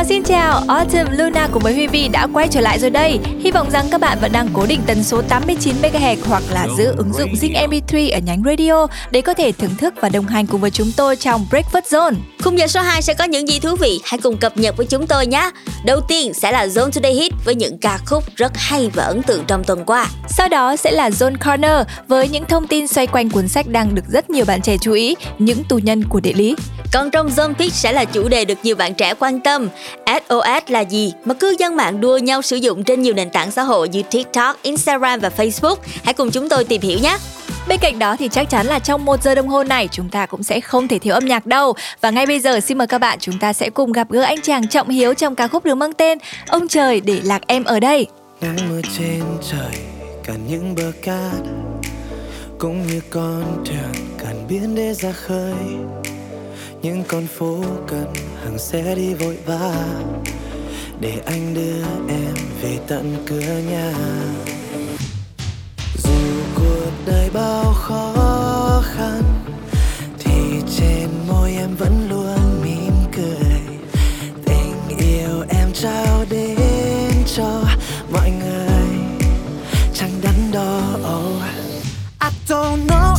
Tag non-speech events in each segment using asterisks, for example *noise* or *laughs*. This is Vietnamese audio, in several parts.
Xin chào xin chào, Autumn Luna cùng với Huy Vi đã quay trở lại rồi đây. Hy vọng rằng các bạn vẫn đang cố định tần số 89 MHz hoặc là giữ ứng dụng Zing MP3 ở nhánh radio để có thể thưởng thức và đồng hành cùng với chúng tôi trong Breakfast Zone. Khung giờ số 2 sẽ có những gì thú vị? Hãy cùng cập nhật với chúng tôi nhé. Đầu tiên sẽ là Zone Today Hit với những ca khúc rất hay và ấn tượng trong tuần qua. Sau đó sẽ là Zone Corner với những thông tin xoay quanh cuốn sách đang được rất nhiều bạn trẻ chú ý, những tù nhân của địa lý. Còn trong Zone Pitch sẽ là chủ đề được nhiều bạn trẻ quan tâm. SOS là gì mà cư dân mạng đua nhau sử dụng trên nhiều nền tảng xã hội như TikTok, Instagram và Facebook. Hãy cùng chúng tôi tìm hiểu nhé. Bên cạnh đó thì chắc chắn là trong một giờ đồng hồ này chúng ta cũng sẽ không thể thiếu âm nhạc đâu. Và ngay bây giờ xin mời các bạn chúng ta sẽ cùng gặp gỡ anh chàng Trọng Hiếu trong ca khúc được mang tên Ông Trời để lạc em ở đây. Nắng mưa trên trời cả những bờ cát cũng như con thuyền cần biến để ra khơi những con phố cần hàng xe đi vội vã. Để anh đưa em về tận cửa nhà. Dù cuộc đời bao khó khăn, thì trên môi em vẫn luôn mỉm cười. Tình yêu em trao đến cho mọi người, chẳng đắn đo. Oh. I don't know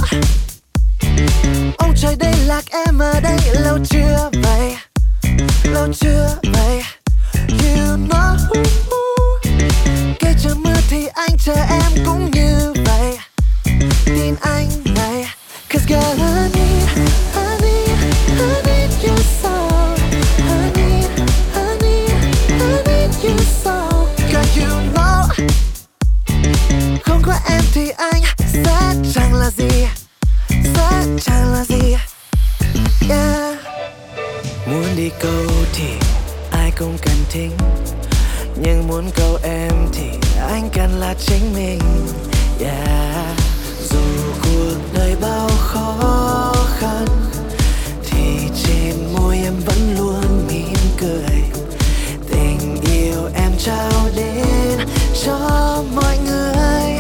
ông trời đây lạc em ở đây, lâu chưa vậy? Lâu chưa vậy? You know, kể trời mưa thì anh chờ em. Câu thì ai cũng cần thính. Nhưng muốn câu em thì anh cần là chính mình. Yeah. dù cuộc đời bao khó khăn, thì trên môi em vẫn luôn mỉm cười. Tình yêu em trao đến cho mọi người,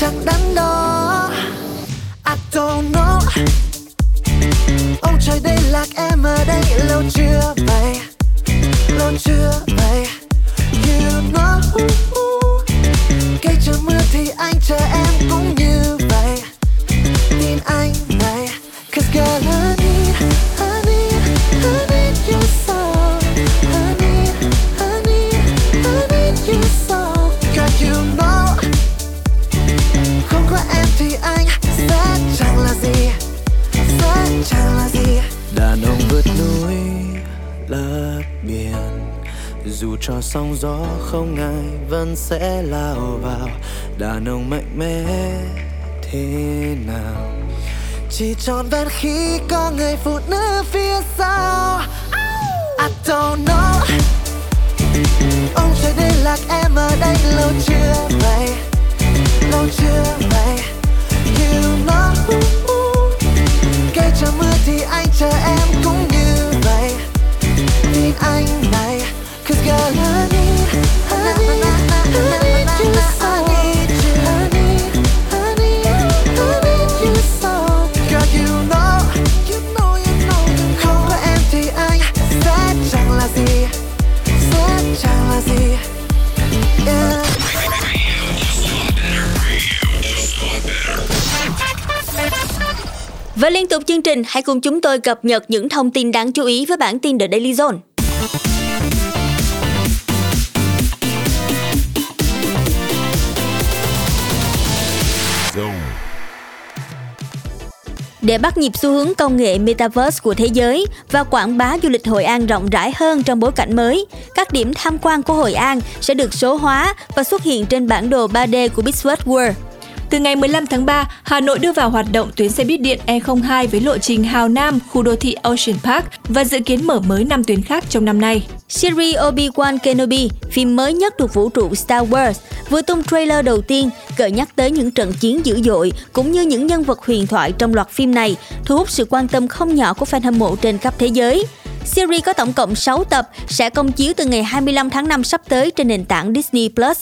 chẳng đắn đo. I don't know. Ông trời đây lạc em ở đây lâu chưa vậy? Lâu chưa vậy? You know cây trời mưa thì anh chờ em cũng đàn ông vượt núi, lấp biển. Dù cho sóng gió không ngại, vẫn sẽ lao vào. Đàn ông mạnh mẽ thế nào? Chỉ trọn vẹn khi có người phụ nữ phía sau. I don't know. Ông trời đây lạc em ở đây lâu chưa vậy? Lâu chưa vậy? You know cây chờ mưa thì anh chờ em cũng Và liên tục chương trình, hãy cùng chúng tôi cập nhật những thông tin đáng chú ý với bản tin The Daily Zone. Để bắt nhịp xu hướng công nghệ Metaverse của thế giới và quảng bá du lịch Hội An rộng rãi hơn trong bối cảnh mới, các điểm tham quan của Hội An sẽ được số hóa và xuất hiện trên bản đồ 3D của Bigfoot World. Từ ngày 15 tháng 3, Hà Nội đưa vào hoạt động tuyến xe buýt điện E02 với lộ trình Hào Nam, khu đô thị Ocean Park và dự kiến mở mới 5 tuyến khác trong năm nay. Series Obi-Wan Kenobi, phim mới nhất thuộc vũ trụ Star Wars, vừa tung trailer đầu tiên gợi nhắc tới những trận chiến dữ dội cũng như những nhân vật huyền thoại trong loạt phim này, thu hút sự quan tâm không nhỏ của fan hâm mộ trên khắp thế giới. Series có tổng cộng 6 tập, sẽ công chiếu từ ngày 25 tháng 5 sắp tới trên nền tảng Disney+. Plus.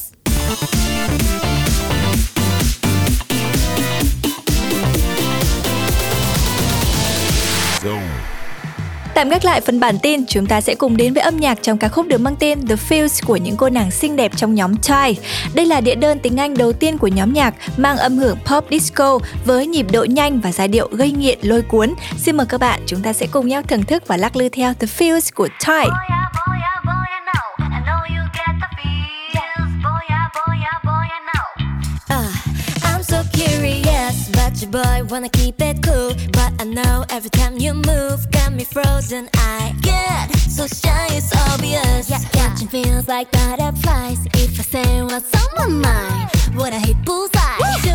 Tạm gác lại phần bản tin, chúng ta sẽ cùng đến với âm nhạc trong ca khúc được mang tên The Fields của những cô nàng xinh đẹp trong nhóm Tide. Đây là đĩa đơn tiếng Anh đầu tiên của nhóm nhạc mang âm hưởng pop disco với nhịp độ nhanh và giai điệu gây nghiện lôi cuốn. Xin mời các bạn chúng ta sẽ cùng nhau thưởng thức và lắc lư theo The Fields của Tide. your boy, wanna keep it cool. But I know every time you move, got me frozen. I get so shy, it's obvious. Yeah, Catching feels like butterflies. If I say what's on my mind, would I hit bullseye? Shoot,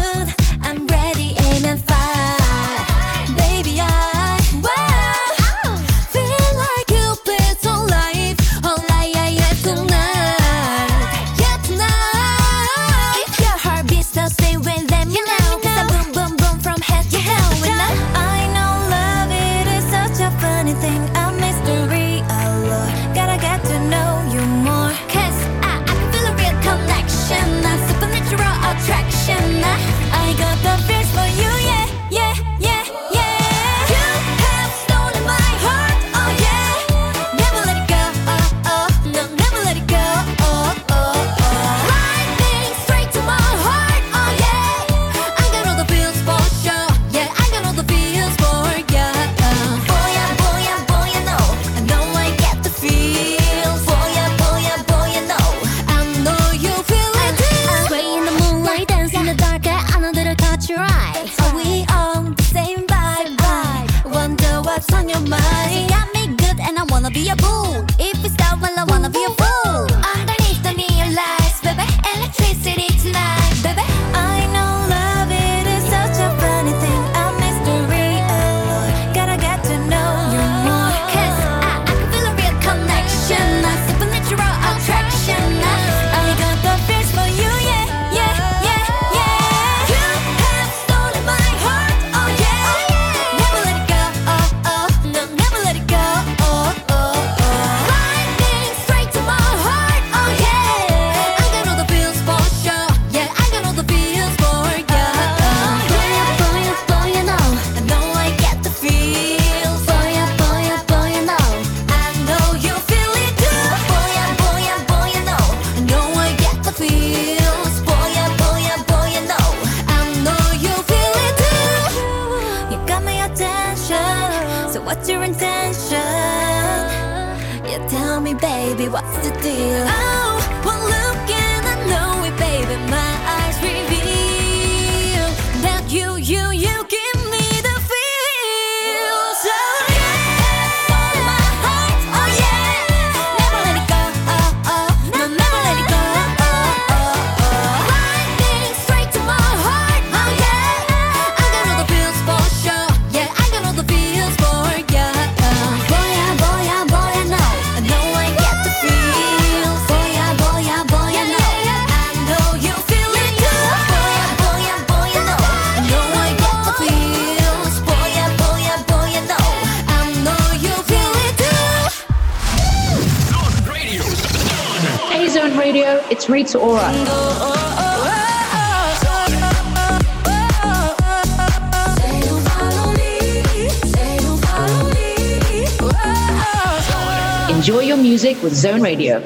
Zone Radio.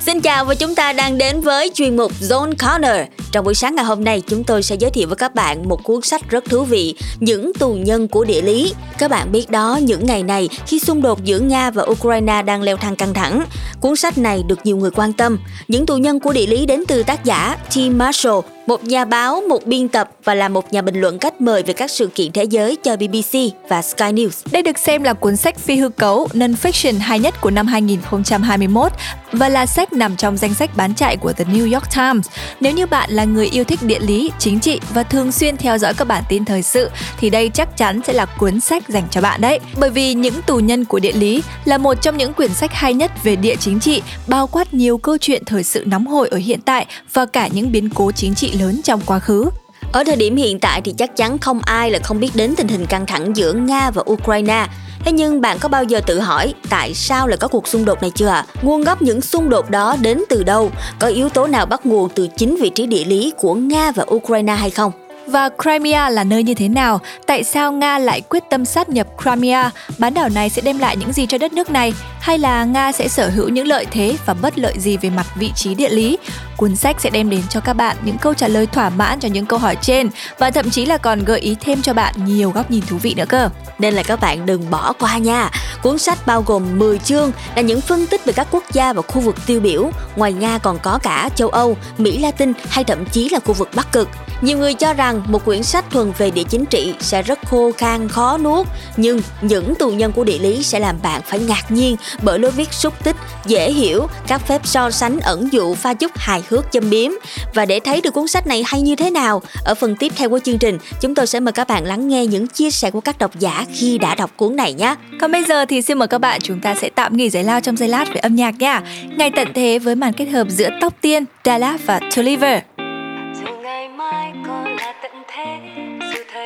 Xin chào và chúng ta đang đến với chuyên mục Zone Corner trong buổi sáng ngày hôm nay, chúng tôi sẽ giới thiệu với các bạn một cuốn sách rất thú vị, Những tù nhân của địa lý. Các bạn biết đó, những ngày này khi xung đột giữa Nga và Ukraine đang leo thang căng thẳng, cuốn sách này được nhiều người quan tâm. Những tù nhân của địa lý đến từ tác giả Tim Marshall, một nhà báo, một biên tập và là một nhà bình luận cách mời về các sự kiện thế giới cho BBC và Sky News. Đây được xem là cuốn sách phi hư cấu non-fiction hay nhất của năm 2021 và là sách nằm trong danh sách bán chạy của The New York Times. Nếu như bạn là người yêu thích địa lý, chính trị và thường xuyên theo dõi các bản tin thời sự thì đây chắc chắn sẽ là cuốn sách dành cho bạn đấy. Bởi vì những tù nhân của địa lý là một trong những quyển sách hay nhất về địa chính trị, bao quát nhiều câu chuyện thời sự nóng hổi ở hiện tại và cả những biến cố chính trị lớn trong quá khứ. Ở thời điểm hiện tại thì chắc chắn không ai là không biết đến tình hình căng thẳng giữa Nga và Ukraine. Thế nhưng bạn có bao giờ tự hỏi tại sao lại có cuộc xung đột này chưa ạ? À? Nguồn gốc những xung đột đó đến từ đâu? Có yếu tố nào bắt nguồn từ chính vị trí địa lý của Nga và Ukraine hay không? Và Crimea là nơi như thế nào? Tại sao Nga lại quyết tâm sát nhập Crimea? Bán đảo này sẽ đem lại những gì cho đất nước này? Hay là Nga sẽ sở hữu những lợi thế và bất lợi gì về mặt vị trí địa lý? Cuốn sách sẽ đem đến cho các bạn những câu trả lời thỏa mãn cho những câu hỏi trên và thậm chí là còn gợi ý thêm cho bạn nhiều góc nhìn thú vị nữa cơ. Nên là các bạn đừng bỏ qua nha. Cuốn sách bao gồm 10 chương là những phân tích về các quốc gia và khu vực tiêu biểu. Ngoài Nga còn có cả châu Âu, Mỹ Latin hay thậm chí là khu vực Bắc Cực. Nhiều người cho rằng một quyển sách thuần về địa chính trị sẽ rất khô khan khó nuốt, nhưng những tù nhân của địa lý sẽ làm bạn phải ngạc nhiên bởi lối viết xúc tích, dễ hiểu, các phép so sánh ẩn dụ pha chút hài hước châm biếm. Và để thấy được cuốn sách này hay như thế nào, ở phần tiếp theo của chương trình, chúng tôi sẽ mời các bạn lắng nghe những chia sẻ của các độc giả khi đã đọc cuốn này nhé. Còn bây giờ thì xin mời các bạn chúng ta sẽ tạm nghỉ giải lao trong giây lát với âm nhạc nha. Ngày tận thế với màn kết hợp giữa Tóc Tiên, Dallas và Tulliver.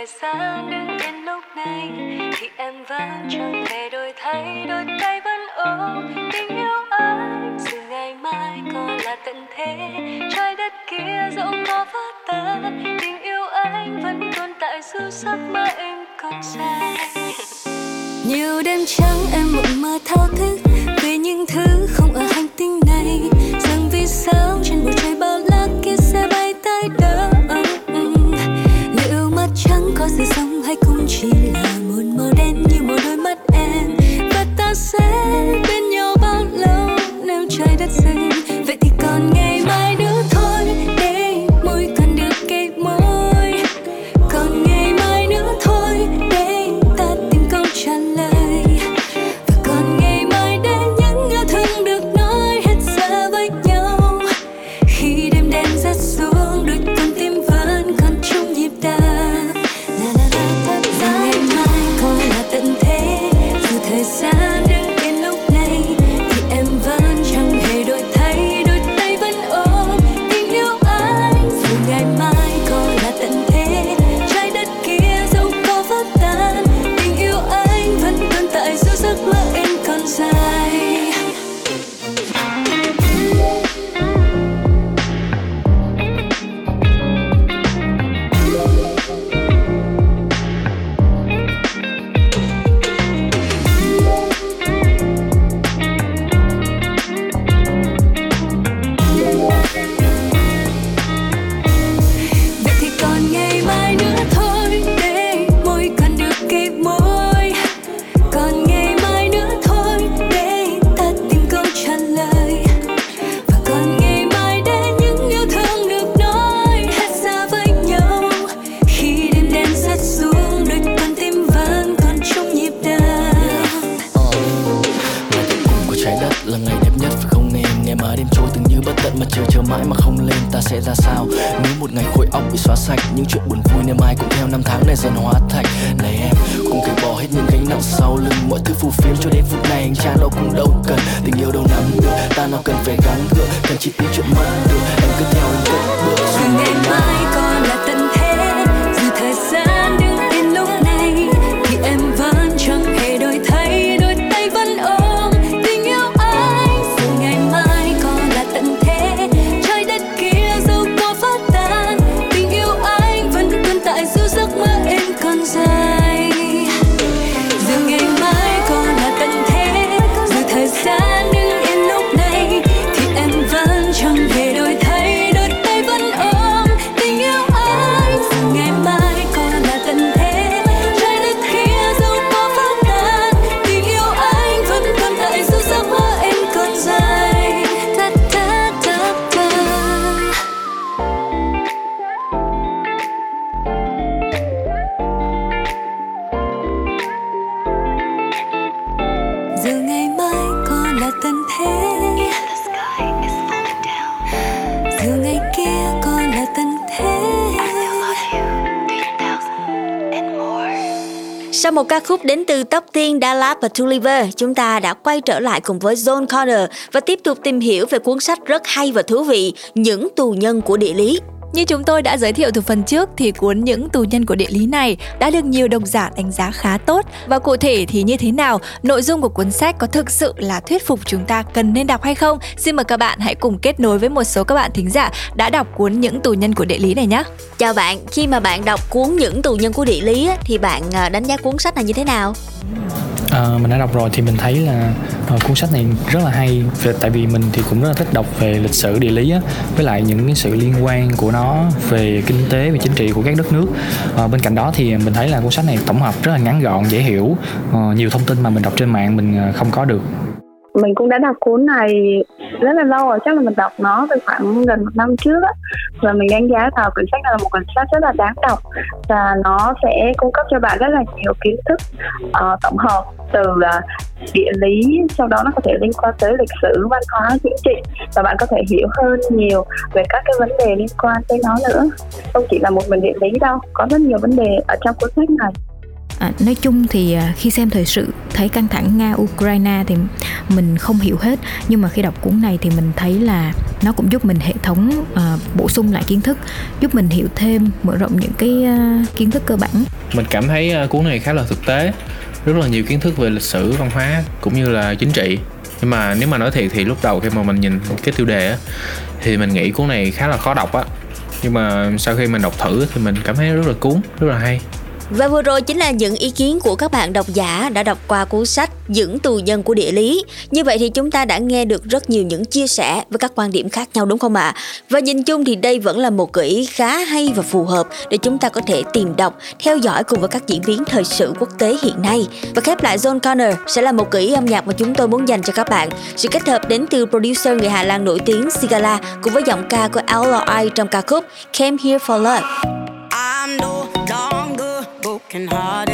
Dù thời gian đứng lúc này, thì em vẫn chẳng hề đổi thay, đôi tay vẫn ôm tình yêu anh. Dù ngày mai còn là tận thế, trái đất kia dẫu có vỡ tan, tình yêu anh vẫn tồn tại dù giấc mơ em còn dài. *laughs* Nhiều đêm trắng em mộng mơ thao thức về những thứ không ở hành tinh này rằng vì sao trên bầu trời bao la kia sẽ bay tới đâu có sự sống hay cũng chỉ là một màu đen như một đôi mắt em. Và ta sẽ bên nhau bao lâu nếu trái đất dừng Dallas và Tulliver, chúng ta đã quay trở lại cùng với John Connor và tiếp tục tìm hiểu về cuốn sách rất hay và thú vị Những tù nhân của địa lý. Như chúng tôi đã giới thiệu từ phần trước thì cuốn Những tù nhân của địa lý này đã được nhiều độc giả đánh giá khá tốt và cụ thể thì như thế nào, nội dung của cuốn sách có thực sự là thuyết phục chúng ta cần nên đọc hay không? Xin mời các bạn hãy cùng kết nối với một số các bạn thính giả đã đọc cuốn Những tù nhân của địa lý này nhé. Chào bạn, khi mà bạn đọc cuốn Những tù nhân của địa lý thì bạn à, đánh giá cuốn sách này như thế nào? À, mình đã đọc rồi thì mình thấy là à, cuốn sách này rất là hay. Về, tại vì mình thì cũng rất là thích đọc về lịch sử địa lý á, với lại những cái sự liên quan của nó về kinh tế về chính trị của các đất nước. À, bên cạnh đó thì mình thấy là cuốn sách này tổng hợp rất là ngắn gọn dễ hiểu à, nhiều thông tin mà mình đọc trên mạng mình không có được mình cũng đã đọc cuốn này rất là lâu rồi chắc là mình đọc nó từ khoảng gần một năm trước á. Và mình đánh giá là quyển sách này là một quyển sách rất là đáng đọc và nó sẽ cung cấp cho bạn rất là nhiều kiến thức uh, tổng hợp từ uh, địa lý sau đó nó có thể liên quan tới lịch sử văn hóa chính trị và bạn có thể hiểu hơn nhiều về các cái vấn đề liên quan tới nó nữa. Không chỉ là một mình địa lý đâu có rất nhiều vấn đề ở trong cuốn sách này. À, nói chung thì à, khi xem thời sự thấy căng thẳng nga ukraine thì mình không hiểu hết. Nhưng mà khi đọc cuốn này thì mình thấy là nó cũng giúp mình hệ thống uh, bổ sung lại kiến thức giúp mình hiểu thêm mở rộng những cái uh, kiến thức cơ bản. Mình cảm thấy uh, cuốn này khá là thực tế rất là nhiều kiến thức về lịch sử văn hóa cũng như là chính trị. Nhưng mà nếu mà nói thiệt thì lúc đầu khi mà mình nhìn cái tiêu đề á thì mình nghĩ cuốn này khá là khó đọc á. Nhưng mà sau khi mình đọc thử thì mình cảm thấy rất là cuốn rất là hay và vừa rồi chính là những ý kiến của các bạn độc giả đã đọc qua cuốn sách Những tù nhân của địa lý. Như vậy thì chúng ta đã nghe được rất nhiều những chia sẻ với các quan điểm khác nhau đúng không ạ? À? Và nhìn chung thì đây vẫn là một gợi ý khá hay và phù hợp để chúng ta có thể tìm đọc, theo dõi cùng với các diễn biến thời sự quốc tế hiện nay. Và khép lại John Connor sẽ là một gợi ý âm nhạc mà chúng tôi muốn dành cho các bạn. Sự kết hợp đến từ producer người Hà Lan nổi tiếng Sigala cùng với giọng ca của LRI trong ca khúc Came Here For Love. working hard.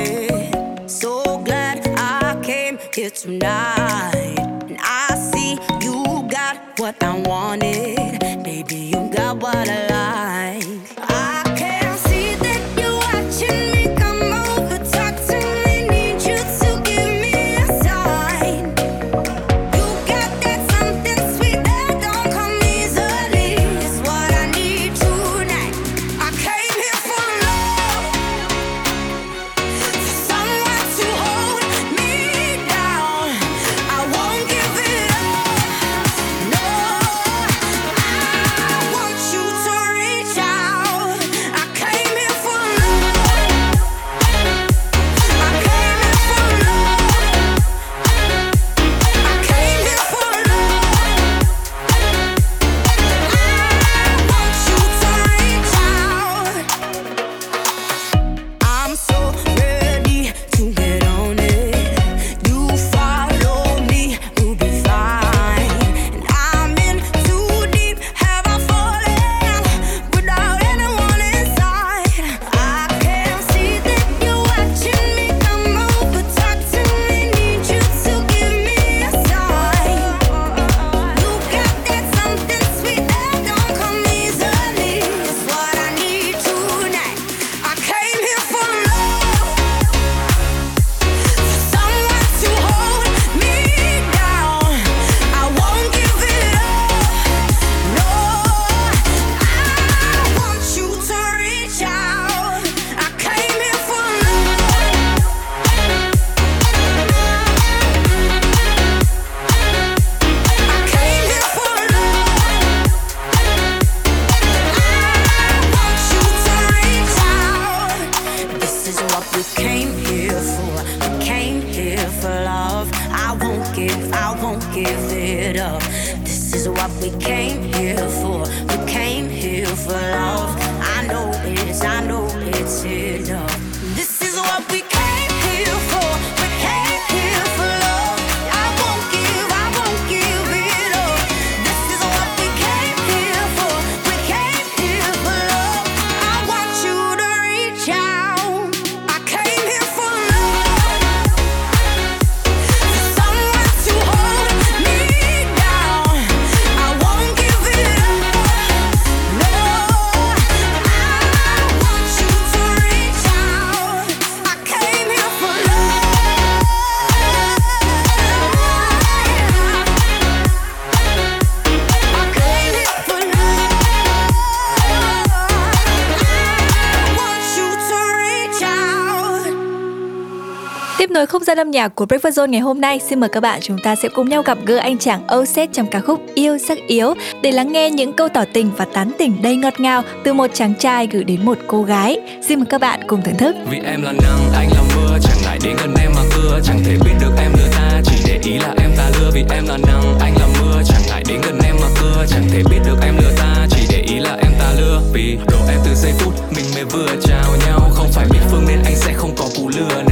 Gian âm nhạc của Breakfast Zone ngày hôm nay, xin mời các bạn chúng ta sẽ cùng nhau gặp gỡ anh chàng Oset trong ca khúc Yêu sắc yếu để lắng nghe những câu tỏ tình và tán tỉnh đầy ngọt ngào từ một chàng trai gửi đến một cô gái. Xin mời các bạn cùng thưởng thức. Vì em là nắng, anh là mưa, chẳng lại đến gần em mà cưa, chẳng thể biết được em lừa ta, chỉ để ý là em ta lừa. Vì em là nắng, anh là mưa, chẳng lại đến gần em mà cưa, chẳng thể biết được em lừa ta, chỉ để ý là em ta lừa. Vì đồ em từ giây phút mình mới vừa chào nhau, không phải biết phương nên anh sẽ không có cú lừa. nào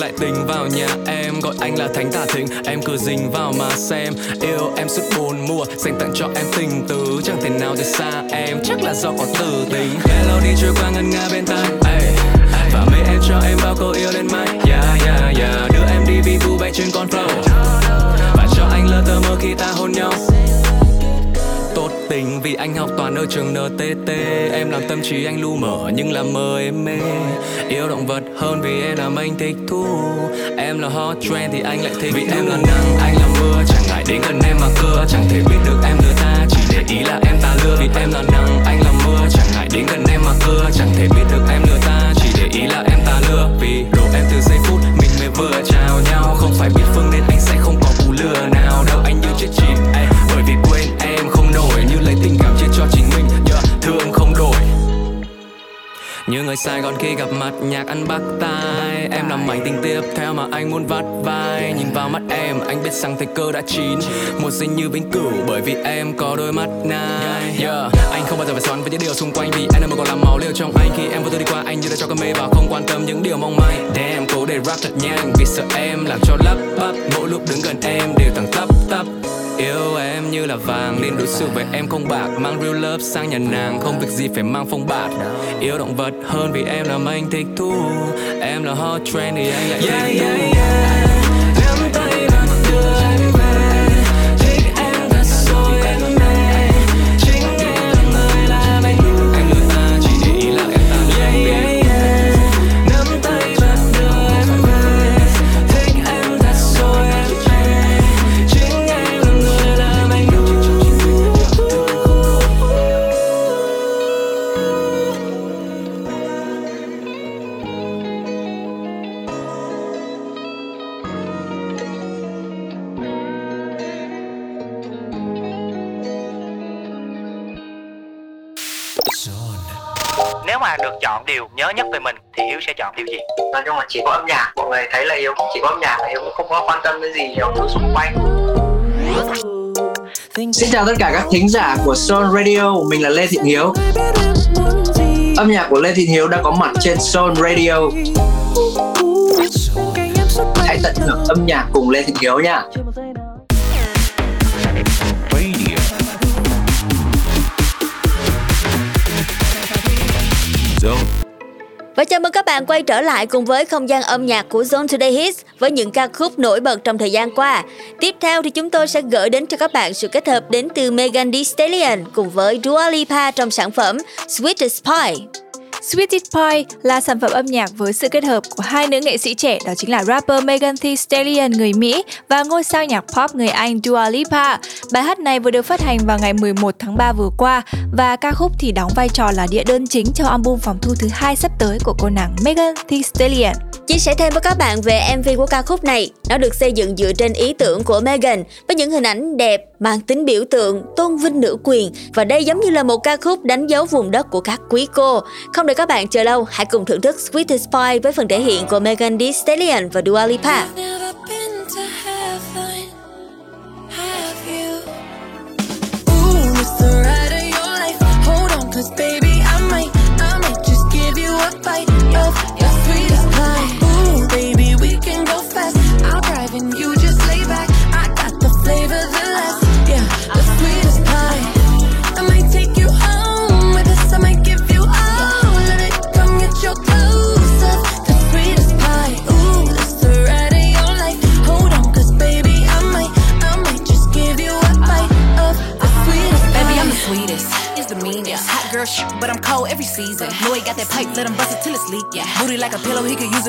lại tình vào nhà em. Gọi anh là thánh tả thịnh. Em cứ dình vào mà xem. Yêu em suốt bốn mùa, Dành tặng cho em tình tứ. Chẳng thể nào rời xa em, Chắc là do có tử tình đi trôi qua ngân nga bên tai. Hey. Và mê em cho em bao câu yêu đến mai Yeah yeah yeah. Đưa em đi vi vu bay trên con flow Và cho anh lơ tơ mơ khi ta hôn nhau tốt tình vì anh học toàn ở trường NTT Em làm tâm trí anh lu mở nhưng làm mơ em mê. Yêu động vật hơn vì em làm anh thích thú. Em là hot trend thì anh lại thích Vì em là nắng, anh là mưa Chẳng ngại đến gần em mà cưa. Chẳng thể biết được em lừa ta Chỉ để ý là em ta lừa. Vì em là nắng, anh là mưa Chẳng ngại đến gần em mà cưa. Chẳng thể biết được em lừa ta Chỉ để ý là em ta lừa. Vì đồ em từ giây phút mình mới vừa chào nhau. Không phải biết phương nên anh sẽ không có cú lừa nào. Đâu Anh như chết chìm lấy tình cảm chia cho chính mình. Yeah, Thương không đổi. Như người Sài Gòn khi gặp mặt nhạc ăn bắt tai. Em làm mảnh tình tiếp theo mà anh muốn vắt vai. Nhìn vào mắt em anh biết rằng thời cơ đã chín. Một sinh như vĩnh cửu bởi vì em có đôi mắt này. yeah. Anh không bao giờ phải xoắn với những điều xung quanh Vì anh là một còn làm màu liều trong anh. Khi em vô tư đi qua anh như đã cho cơn mê vào Không quan tâm những điều mong manh. Damn cố để rap thật nhanh Vì sợ em làm cho lắp bắp. Mỗi lúc đứng gần em đều thẳng tắp tắp Yêu em như là vàng nên đối xử với em không bạc. Mang real love sang nhà nàng không việc gì phải mang phong bạt. Yêu động vật hơn vì em làm anh thích thú. Em là hot trend thì anh lại yeah, thích yeah, yeah. Sẽ chọn điều gì? nói chung là chỉ có âm nhạc mọi người thấy là yếu chỉ có âm nhạc là yếu cũng không có quan tâm đến gì nhiều thứ xung quanh Xin chào tất cả các thính giả của Soul Radio, mình là Lê Thiện Hiếu. Âm nhạc của Lê Thiện Hiếu đã có mặt trên Soul Radio. Hãy tận hưởng âm nhạc cùng Lê Thiện Hiếu nha. Và chào mừng các bạn quay trở lại cùng với không gian âm nhạc của Zone Today Hits với những ca khúc nổi bật trong thời gian qua. Tiếp theo thì chúng tôi sẽ gửi đến cho các bạn sự kết hợp đến từ Megan Thee Stallion cùng với Dua Lipa trong sản phẩm Sweetest Sweet Sweetest Pie là sản phẩm âm nhạc với sự kết hợp của hai nữ nghệ sĩ trẻ đó chính là rapper Megan Thee Stallion người Mỹ và ngôi sao nhạc pop người Anh Dua Lipa. Bài hát này vừa được phát hành vào ngày 11 tháng 3 vừa qua và ca khúc thì đóng vai trò là đĩa đơn chính cho album phòng thu thứ hai sắp tới của cô nàng Megan Thee Stallion. Chia sẻ thêm với các bạn về MV của ca khúc này, nó được xây dựng dựa trên ý tưởng của Megan với những hình ảnh đẹp, mang tính biểu tượng, tôn vinh nữ quyền và đây giống như là một ca khúc đánh dấu vùng đất của các quý cô. Không để các bạn chờ lâu, hãy cùng thưởng thức Sweetest Pie với phần thể hiện của Megan Thee Stallion và Dua Lipa. Ooh,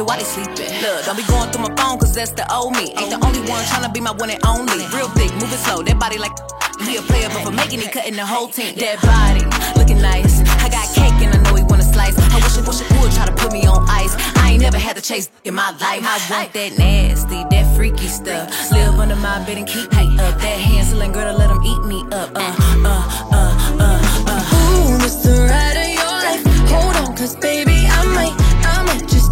it while he sleeping. Look, don't be going through my phone, cause that's the old me. Ain't the only one tryna be my one and only. Real thick, moving slow, that body like. *laughs* He a player, but for making it, cutting the whole team. That body, looking nice. I got cake and I know he wanna slice. I wish I wish I would try to put me on ice. I ain't never had to chase in my life. I want that nasty, that freaky stuff. Live under my bed and keep me up. That Hansel girl to let him eat me up. Uh, uh, uh, uh, uh. Ooh, the ride of your life. Hold on, cause baby,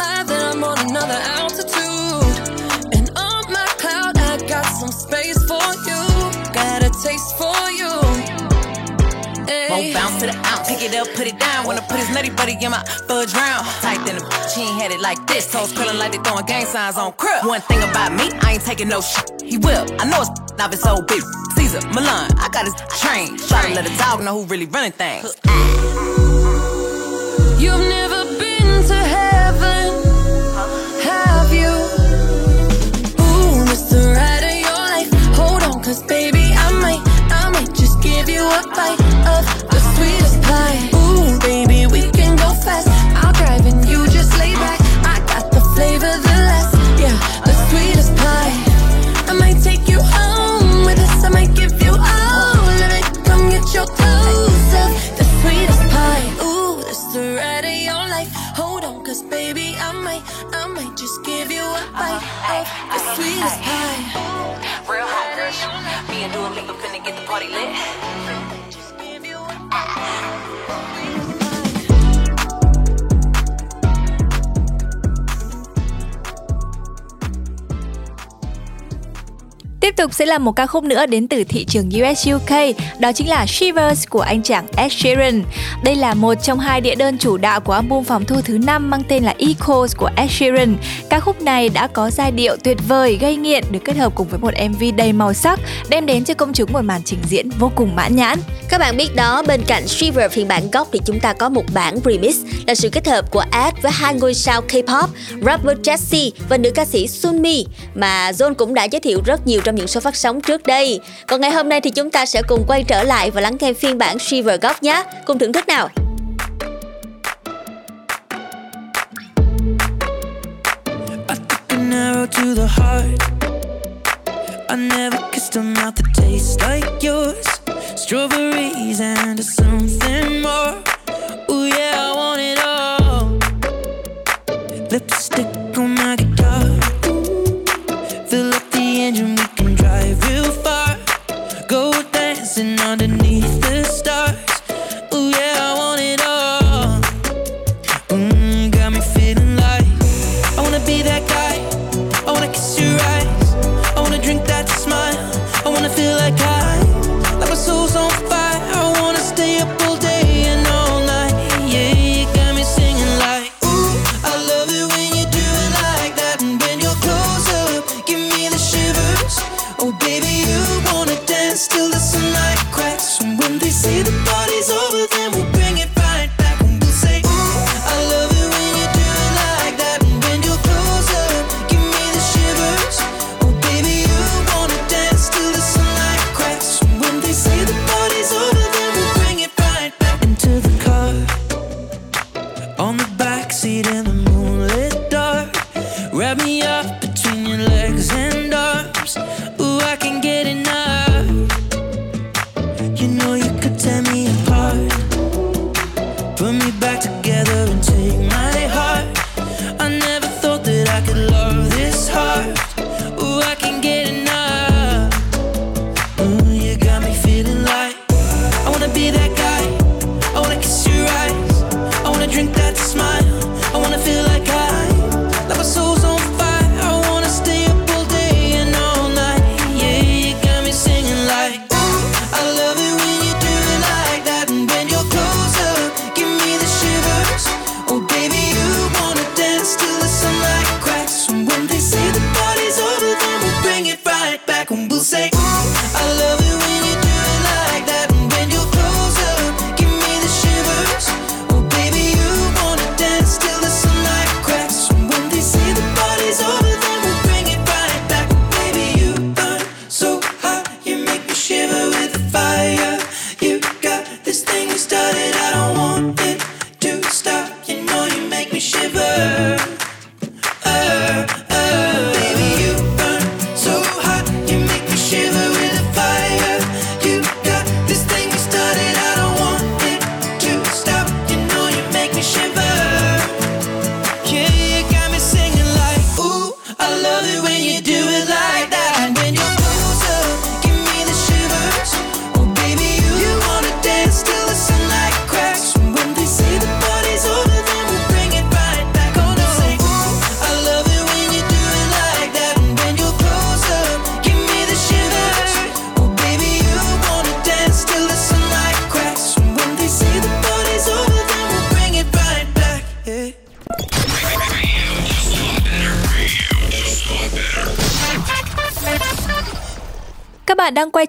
High that I'm on another altitude. And on my cloud, I got some space for you. Got a taste for you. Won't bounce to the ounce. Pick it up, put it down. Wanna put his nutty buddy in my fudge round. Tight than a bitch, he ain't had it like this. Toes curling like they throwing gang signs on crib. One thing about me, I ain't taking no shit. He will. I know it's not his old bitch. Caesar, Milan, I got his train. Try to let a dog know who really running things. You've never a bite of the sweetest pie. Ooh, baby, we can go fast. I'll drive and you just lay back. I got the flavor, the last, yeah, the sweetest pie. I might take you home with us. I might give you all of it. Come get your clothes up. The sweetest pie. Ooh, this the ride of your life. Hold on, cause baby, I might, I might just give you a bite of the sweetest pie. Me and Dua Lipa finna get the party lit. Tiếp tục sẽ là một ca khúc nữa đến từ thị trường US UK, đó chính là Shivers của anh chàng Ed Sheeran. Đây là một trong hai đĩa đơn chủ đạo của album phòng thu thứ năm mang tên là Echoes của Ed Sheeran. Ca khúc này đã có giai điệu tuyệt vời, gây nghiện được kết hợp cùng với một MV đầy màu sắc, đem đến cho công chúng một màn trình diễn vô cùng mãn nhãn. Các bạn biết đó, bên cạnh Shiver phiên bản gốc thì chúng ta có một bản remix là sự kết hợp của Ed với hai ngôi sao K-pop, rapper Jessie và nữ ca sĩ Sunmi mà John cũng đã giới thiệu rất nhiều trong những số phát sóng trước đây. Còn ngày hôm nay thì chúng ta sẽ cùng quay trở lại và lắng nghe phiên bản Shiver Góc nhé. Cùng thưởng thức nào. arrow to the heart. I never kissed a mouth that tastes like yours. Strawberries and something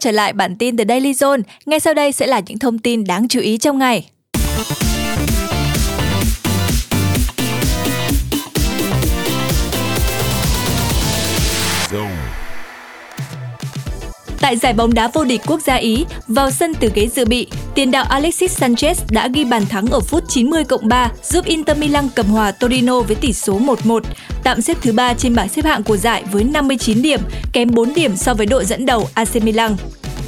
trở lại bản tin The Daily Zone. Ngay sau đây sẽ là những thông tin đáng chú ý trong ngày. Tại giải bóng đá vô địch quốc gia Ý, vào sân từ ghế dự bị, tiền đạo Alexis Sanchez đã ghi bàn thắng ở phút 90 cộng 3 giúp Inter Milan cầm hòa Torino với tỷ số 1-1, tạm xếp thứ 3 trên bảng xếp hạng của giải với 59 điểm, kém 4 điểm so với đội dẫn đầu AC Milan.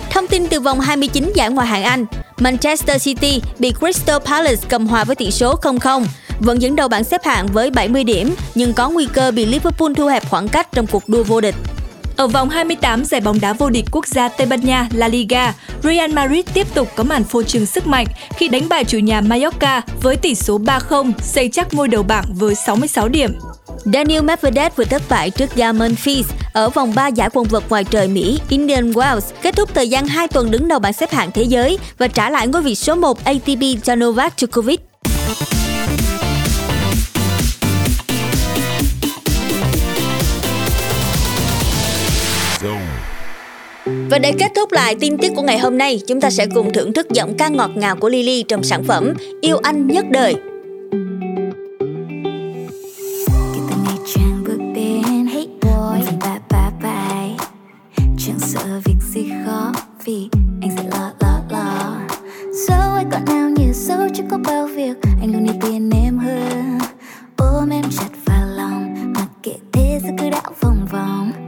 Thông tin từ vòng 29 giải Ngoại hạng Anh, Manchester City bị Crystal Palace cầm hòa với tỷ số 0-0. Vẫn dẫn đầu bảng xếp hạng với 70 điểm, nhưng có nguy cơ bị Liverpool thu hẹp khoảng cách trong cuộc đua vô địch. Ở vòng 28 giải bóng đá vô địch quốc gia Tây Ban Nha La Liga, Real Madrid tiếp tục có màn phô trương sức mạnh khi đánh bại chủ nhà Mallorca với tỷ số 3-0, xây chắc ngôi đầu bảng với 66 điểm. Daniel Medvedev vừa thất bại trước Ga Memphis ở vòng 3 giải quần vợt ngoài trời Mỹ Indian Wells, kết thúc thời gian 2 tuần đứng đầu bảng xếp hạng thế giới và trả lại ngôi vị số 1 ATP cho Novak Djokovic. Và để kết thúc lại tin tức của ngày hôm nay, chúng ta sẽ cùng thưởng thức giọng ca ngọt ngào của Lily trong sản phẩm Yêu anh nhất đời. chẳng sợ việc gì khó vì anh sẽ lo lo lo dẫu ai còn nào dẫu chưa có bao việc anh luôn em hơn ôm em chặt vào lòng mặc kệ thế giới cứ đảo vòng vòng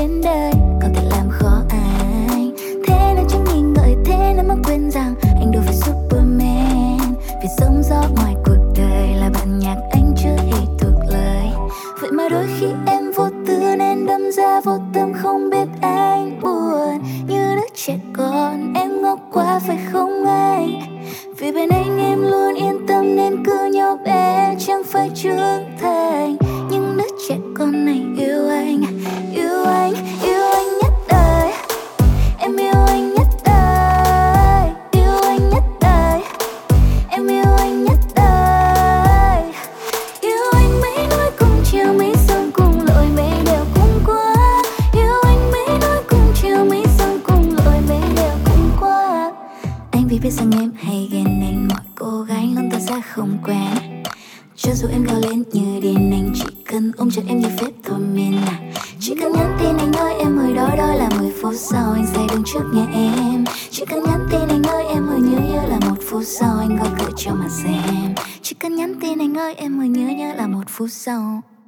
trên đời còn thể làm khó anh thế nên chẳng nghi ngợi thế nên mà quên rằng anh đâu phải superman. Vì sống gió ngoài nhớ là một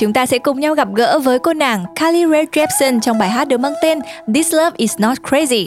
chúng ta sẽ cùng nhau gặp gỡ với cô nàng Carly Rae Jepsen trong bài hát được mang tên This Love Is Not Crazy.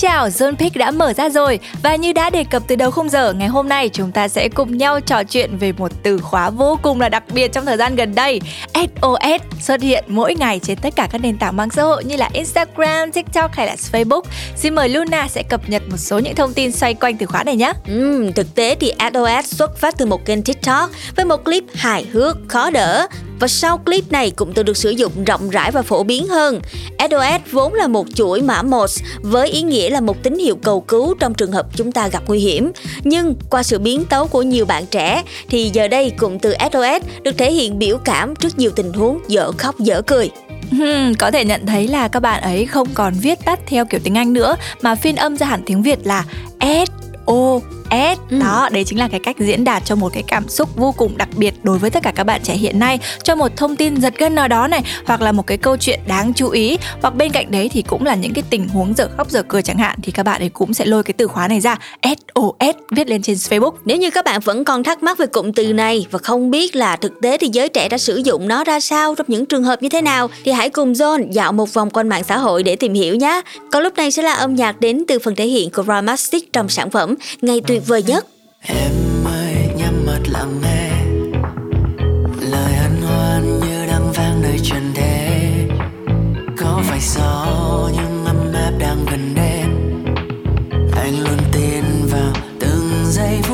Chào Zone Pick đã mở ra rồi và như đã đề cập từ đầu khung giờ, ngày hôm nay chúng ta sẽ cùng nhau trò chuyện về một từ khóa vô cùng là đặc biệt trong thời gian gần đây. SOS xuất hiện mỗi ngày trên tất cả các nền tảng mạng xã hội như là Instagram, TikTok hay là Facebook. Xin mời Luna sẽ cập nhật một số những thông tin xoay quanh từ khóa này nhé. Ừm, thực tế thì SOS xuất phát từ một kênh TikTok với một clip hài hước, khó đỡ. Và sau clip này cũng từ được sử dụng rộng rãi và phổ biến hơn. SOS vốn là một chuỗi mã Morse với ý nghĩa là một tín hiệu cầu cứu trong trường hợp chúng ta gặp nguy hiểm. Nhưng qua sự biến tấu của nhiều bạn trẻ thì giờ đây cụm từ SOS được thể hiện biểu cảm trước nhiều tình huống dở khóc dở cười. Hmm, có thể nhận thấy là các bạn ấy không còn viết tắt theo kiểu tiếng Anh nữa mà phiên âm ra hẳn tiếng Việt là S O S. Đó đấy chính là cái cách diễn đạt cho một cái cảm xúc vô cùng đặc biệt đối với tất cả các bạn trẻ hiện nay. Cho một thông tin giật gân nào đó này hoặc là một cái câu chuyện đáng chú ý. Hoặc bên cạnh đấy thì cũng là những cái tình huống dở khóc dở cười chẳng hạn thì các bạn ấy cũng sẽ lôi cái từ khóa này ra. SOS viết lên trên Facebook. Nếu như các bạn vẫn còn thắc mắc về cụm từ này và không biết là thực tế thì giới trẻ đã sử dụng nó ra sao trong những trường hợp như thế nào thì hãy cùng John dạo một vòng quanh mạng xã hội để tìm hiểu nhé. Còn lúc này sẽ là âm nhạc đến từ phần thể hiện của Ramastic trong sản phẩm Ngày tuyệt tuyệt vời nhất. Em ơi, nhắm mắt lặng nghe. Lời hân hoan như đang vang nơi trần thế. Có phải gió nhưng ấm áp đang gần đến? Anh luôn tin vào từng giây phút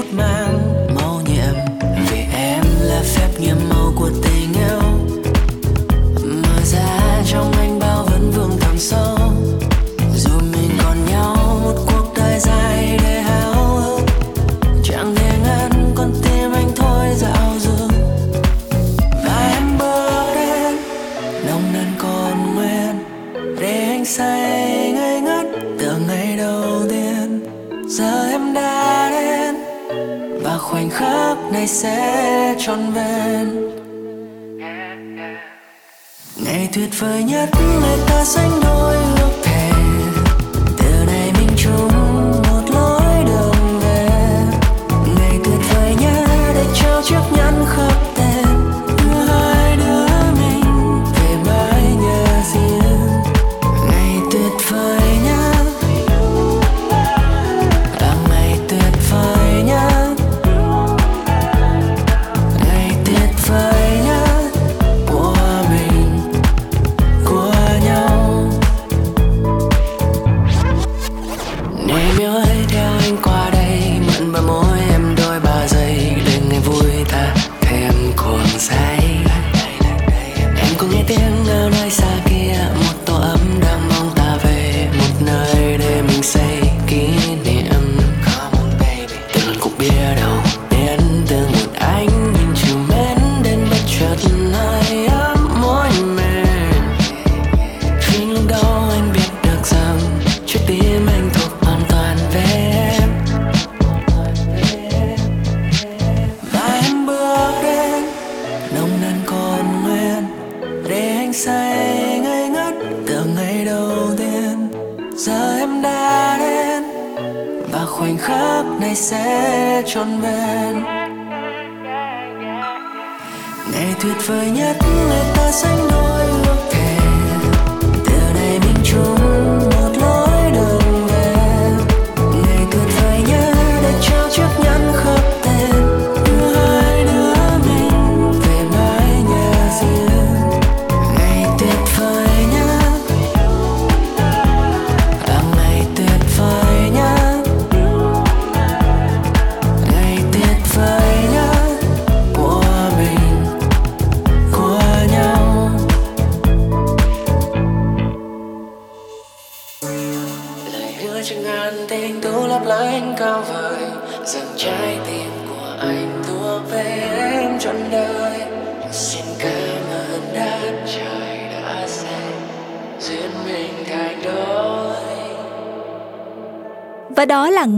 khắc này sẽ trọn vẹn. Ngày tuyệt vời nhất người ta sánh đôi.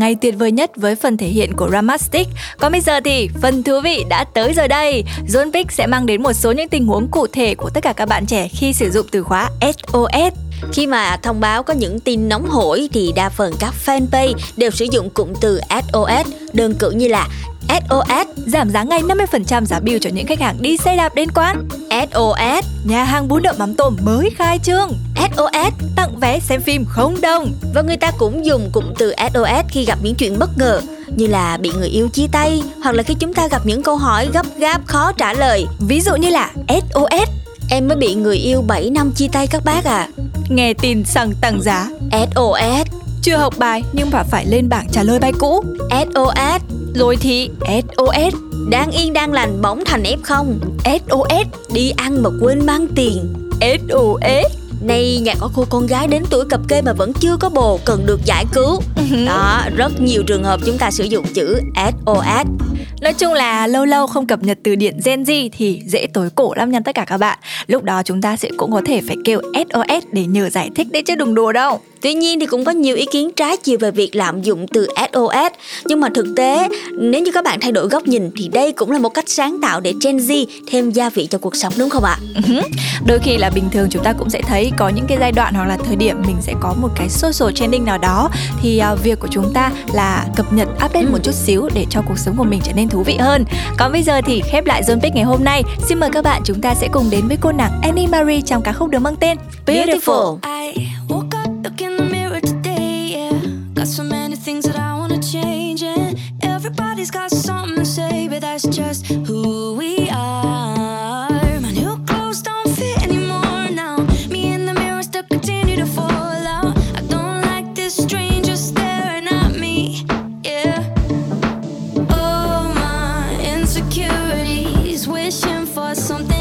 Ngày tuyệt vời nhất với phần thể hiện của Ramastic. Còn bây giờ thì phần thú vị đã tới rồi đây. John Pick sẽ mang đến một số những tình huống cụ thể của tất cả các bạn trẻ khi sử dụng từ khóa SOS. Khi mà thông báo có những tin nóng hổi thì đa phần các fanpage đều sử dụng cụm từ SOS, đơn cử như là SOS giảm giá ngay 50% giá bill cho những khách hàng đi xe đạp đến quán. SOS nhà hàng bún đậu mắm tôm mới khai trương. SOS tặng vé xem phim không đồng. Và người ta cũng dùng cụm từ SOS khi gặp những chuyện bất ngờ như là bị người yêu chia tay hoặc là khi chúng ta gặp những câu hỏi gấp gáp khó trả lời. Ví dụ như là SOS Em mới bị người yêu 7 năm chia tay các bác à Nghe tin xăng tăng giá SOS Chưa học bài nhưng mà phải lên bảng trả lời bài cũ SOS Rồi thì SOS Đang yên đang lành bóng thành F0 SOS Đi ăn mà quên mang tiền. SOS Nay nhà có cô con gái đến tuổi cập kê mà vẫn chưa có bồ cần được giải cứu. Đó, rất nhiều trường hợp chúng ta sử dụng chữ SOS Nói chung là lâu lâu không cập nhật từ điển Gen Z thì dễ tối cổ lắm nha tất cả các bạn. Lúc đó chúng ta sẽ cũng có thể phải kêu SOS để nhờ giải thích đấy chứ đừng đùa đâu. Tuy nhiên thì cũng có nhiều ý kiến trái chiều về việc lạm dụng từ SOS Nhưng mà thực tế nếu như các bạn thay đổi góc nhìn thì đây cũng là một cách sáng tạo để Gen Z thêm gia vị cho cuộc sống đúng không ạ? Đôi khi là bình thường chúng ta cũng sẽ thấy có những cái giai đoạn hoặc là thời điểm mình sẽ có một cái social trending nào đó Thì uh, việc của chúng ta là cập nhật update ừ. một chút xíu để cho cuộc sống của mình trở nên thú vị hơn Còn bây giờ thì khép lại Zone Pick ngày hôm nay Xin mời các bạn chúng ta sẽ cùng đến với cô nàng Annie Marie trong ca khúc được mang tên Beautiful, Beautiful. Look in the mirror today, yeah. Got so many things that I wanna change, and everybody's got something to say, but that's just who we are. My new clothes don't fit anymore now. Me in the mirror still continue to fall out. I don't like this stranger staring at me, yeah. Oh, my insecurities, wishing for something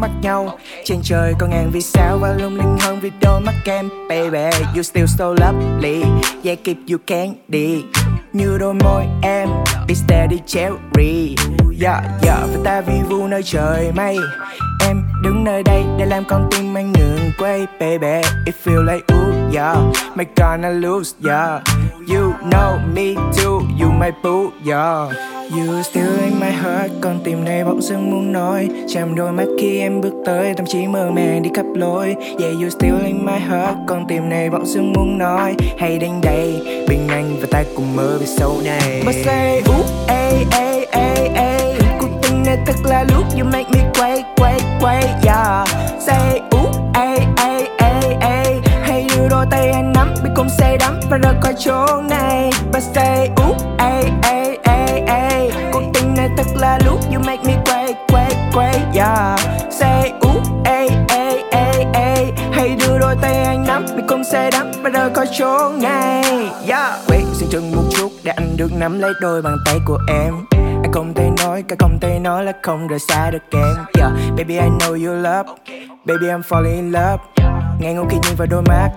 mắt nhau. Trên trời có ngàn vì sao và lung linh hơn vì đôi mắt em Baby, you still so lovely. Yeah, keep you candy. Như đôi môi em, be steady cherry. Yeah, yeah, và ta vi vu nơi trời mây. Em đứng nơi đây để làm con tim anh ngừng quay. Baby, it feel like ooh, yeah My gonna lose, yeah. You know me too, you my boo, yeah. You still in my heart Con tim này bỗng dưng muốn nói. Chạm đôi mắt khi em bước tới Tâm trí mơ màng đi khắp lối. Yeah you still in my heart Con tim này bỗng dưng muốn nói. Hãy đến đây Bên anh và ta cùng mơ về sau này. But say ooh, ay ay ay ay. Cuộc tình này thật là lúc You make me quay, quay, quay Yeah. Say ooh, ay ay ay ay. Hãy đưa đôi tay anh nắm Biết cùng say đắm và rời khỏi chỗ này. But say ooh, ay ay và rời khỏi chỗ này Yeah. Wait, xin chừng một chút để anh được nắm lấy đôi bàn tay của em. Anh không thể nói, cả không thể nói là không rời xa được em. Yeah. Baby I know you love. Baby I'm falling in love. Ngay ngủ khi nhìn vào đôi mắt.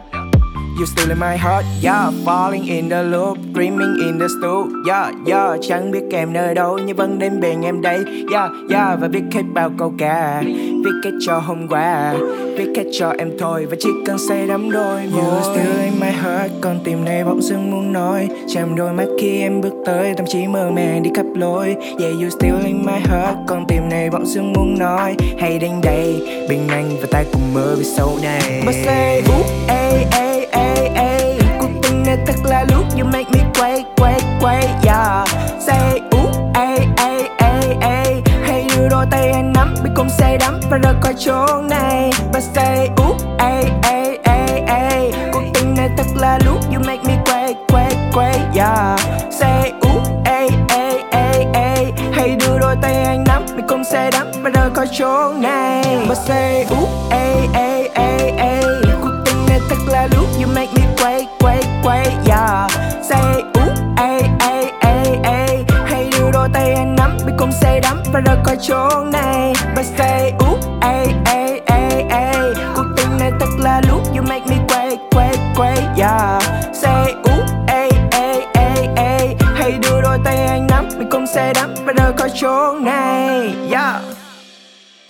You still in my heart, yeah. Falling in the loop, dreaming in the stool Yeah, yeah, chẳng biết em nơi đâu Nhưng vẫn đến bên em đây Yeah, yeah, và viết hết bao câu ca Viết hết cho hôm qua Viết hết cho em thôi. Và chỉ cần say đắm đôi môi. You still in my heart Con tim này bỗng dưng muốn nói. Chạm đôi mắt khi em bước tới Tâm trí mơ màng đi khắp lối. Yeah, you still in my heart Con tim này bỗng dưng muốn nói. Hãy đến đây Bên anh và ta cùng mơ về sau này. But say, ooh, ê, ê, ay, ay. Cuộc tình này thật là lúc You make me quay, quay, quay, yeah. Say, ooh, ay, ay, ay, ay Hãy đưa đôi tay anh nắm Biết cùng say đắm và rời khỏi chỗ này. But say, ooh, ay, ay, ay, ay Cuộc tình này thật là lúc You make me quay, quay, quay, yeah. Say, ooh, ay, ay, ay, ay Hãy đưa đôi tay anh nắm Biết cùng say đắm và rời khỏi chỗ này. But say, ooh, ay, ay, ay say rời khỏi chỗ này. But say, ooh, ay, ay, ay, ay Cuộc tình này thật là lúc You make me quay, quay, quay, yeah. Say, ooh, ay, ay, ay, ay Hãy đưa đôi tay anh nắm mình cùng say đắm và rời khỏi chỗ này, yeah.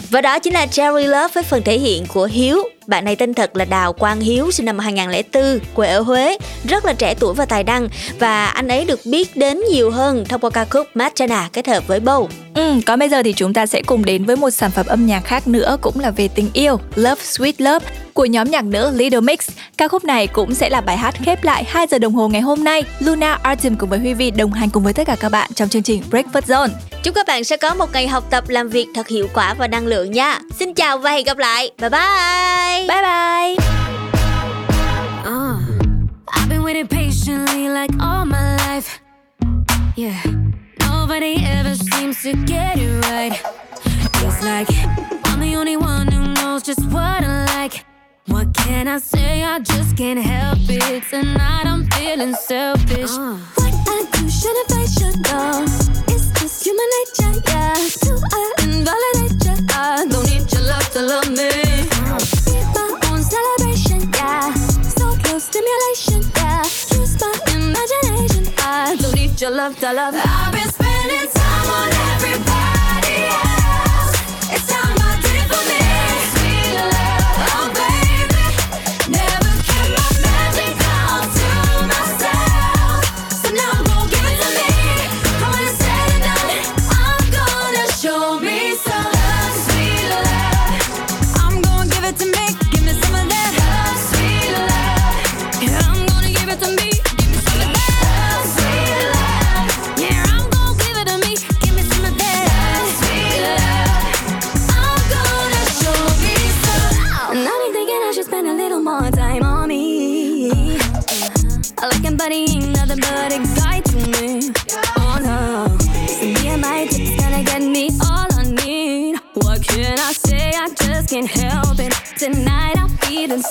Và đó chính là Cherry Love với phần thể hiện của Hiếu. Bạn này tên thật là Đào Quang Hiếu, sinh năm 2004, quê ở Huế, rất là trẻ tuổi và tài năng. Và anh ấy được biết đến nhiều hơn thông qua ca khúc Matchana kết hợp với Bow. Ừ, còn bây giờ thì chúng ta sẽ cùng đến với một sản phẩm âm nhạc khác nữa cũng là về tình yêu, Love Sweet Love của nhóm nhạc nữ Little Mix. Ca khúc này cũng sẽ là bài hát khép lại 2 giờ đồng hồ ngày hôm nay. Luna, Artem cùng với Huy Vi đồng hành cùng với tất cả các bạn trong chương trình Breakfast Zone. Chúc các bạn sẽ có một ngày học tập làm việc thật hiệu quả và năng lượng nha. Xin chào và hẹn gặp lại. Bye bye. Bye bye. Uh, I've been waiting patiently like all my life. Yeah, nobody ever seems to get it right. Feels like I'm the only one who knows just what I like. What can I say? I just can't help it. Tonight I'm feeling selfish. Uh. What I do shouldn't face you, no. It's just human nature, yeah. Do I invalidate you? I don't need your love to love me. Be my own celebration, yeah. So close stimulation, yeah. Use my imagination. I don't need your love to love. I've been spending time on everybody can't help it. Tonight I'm feeling.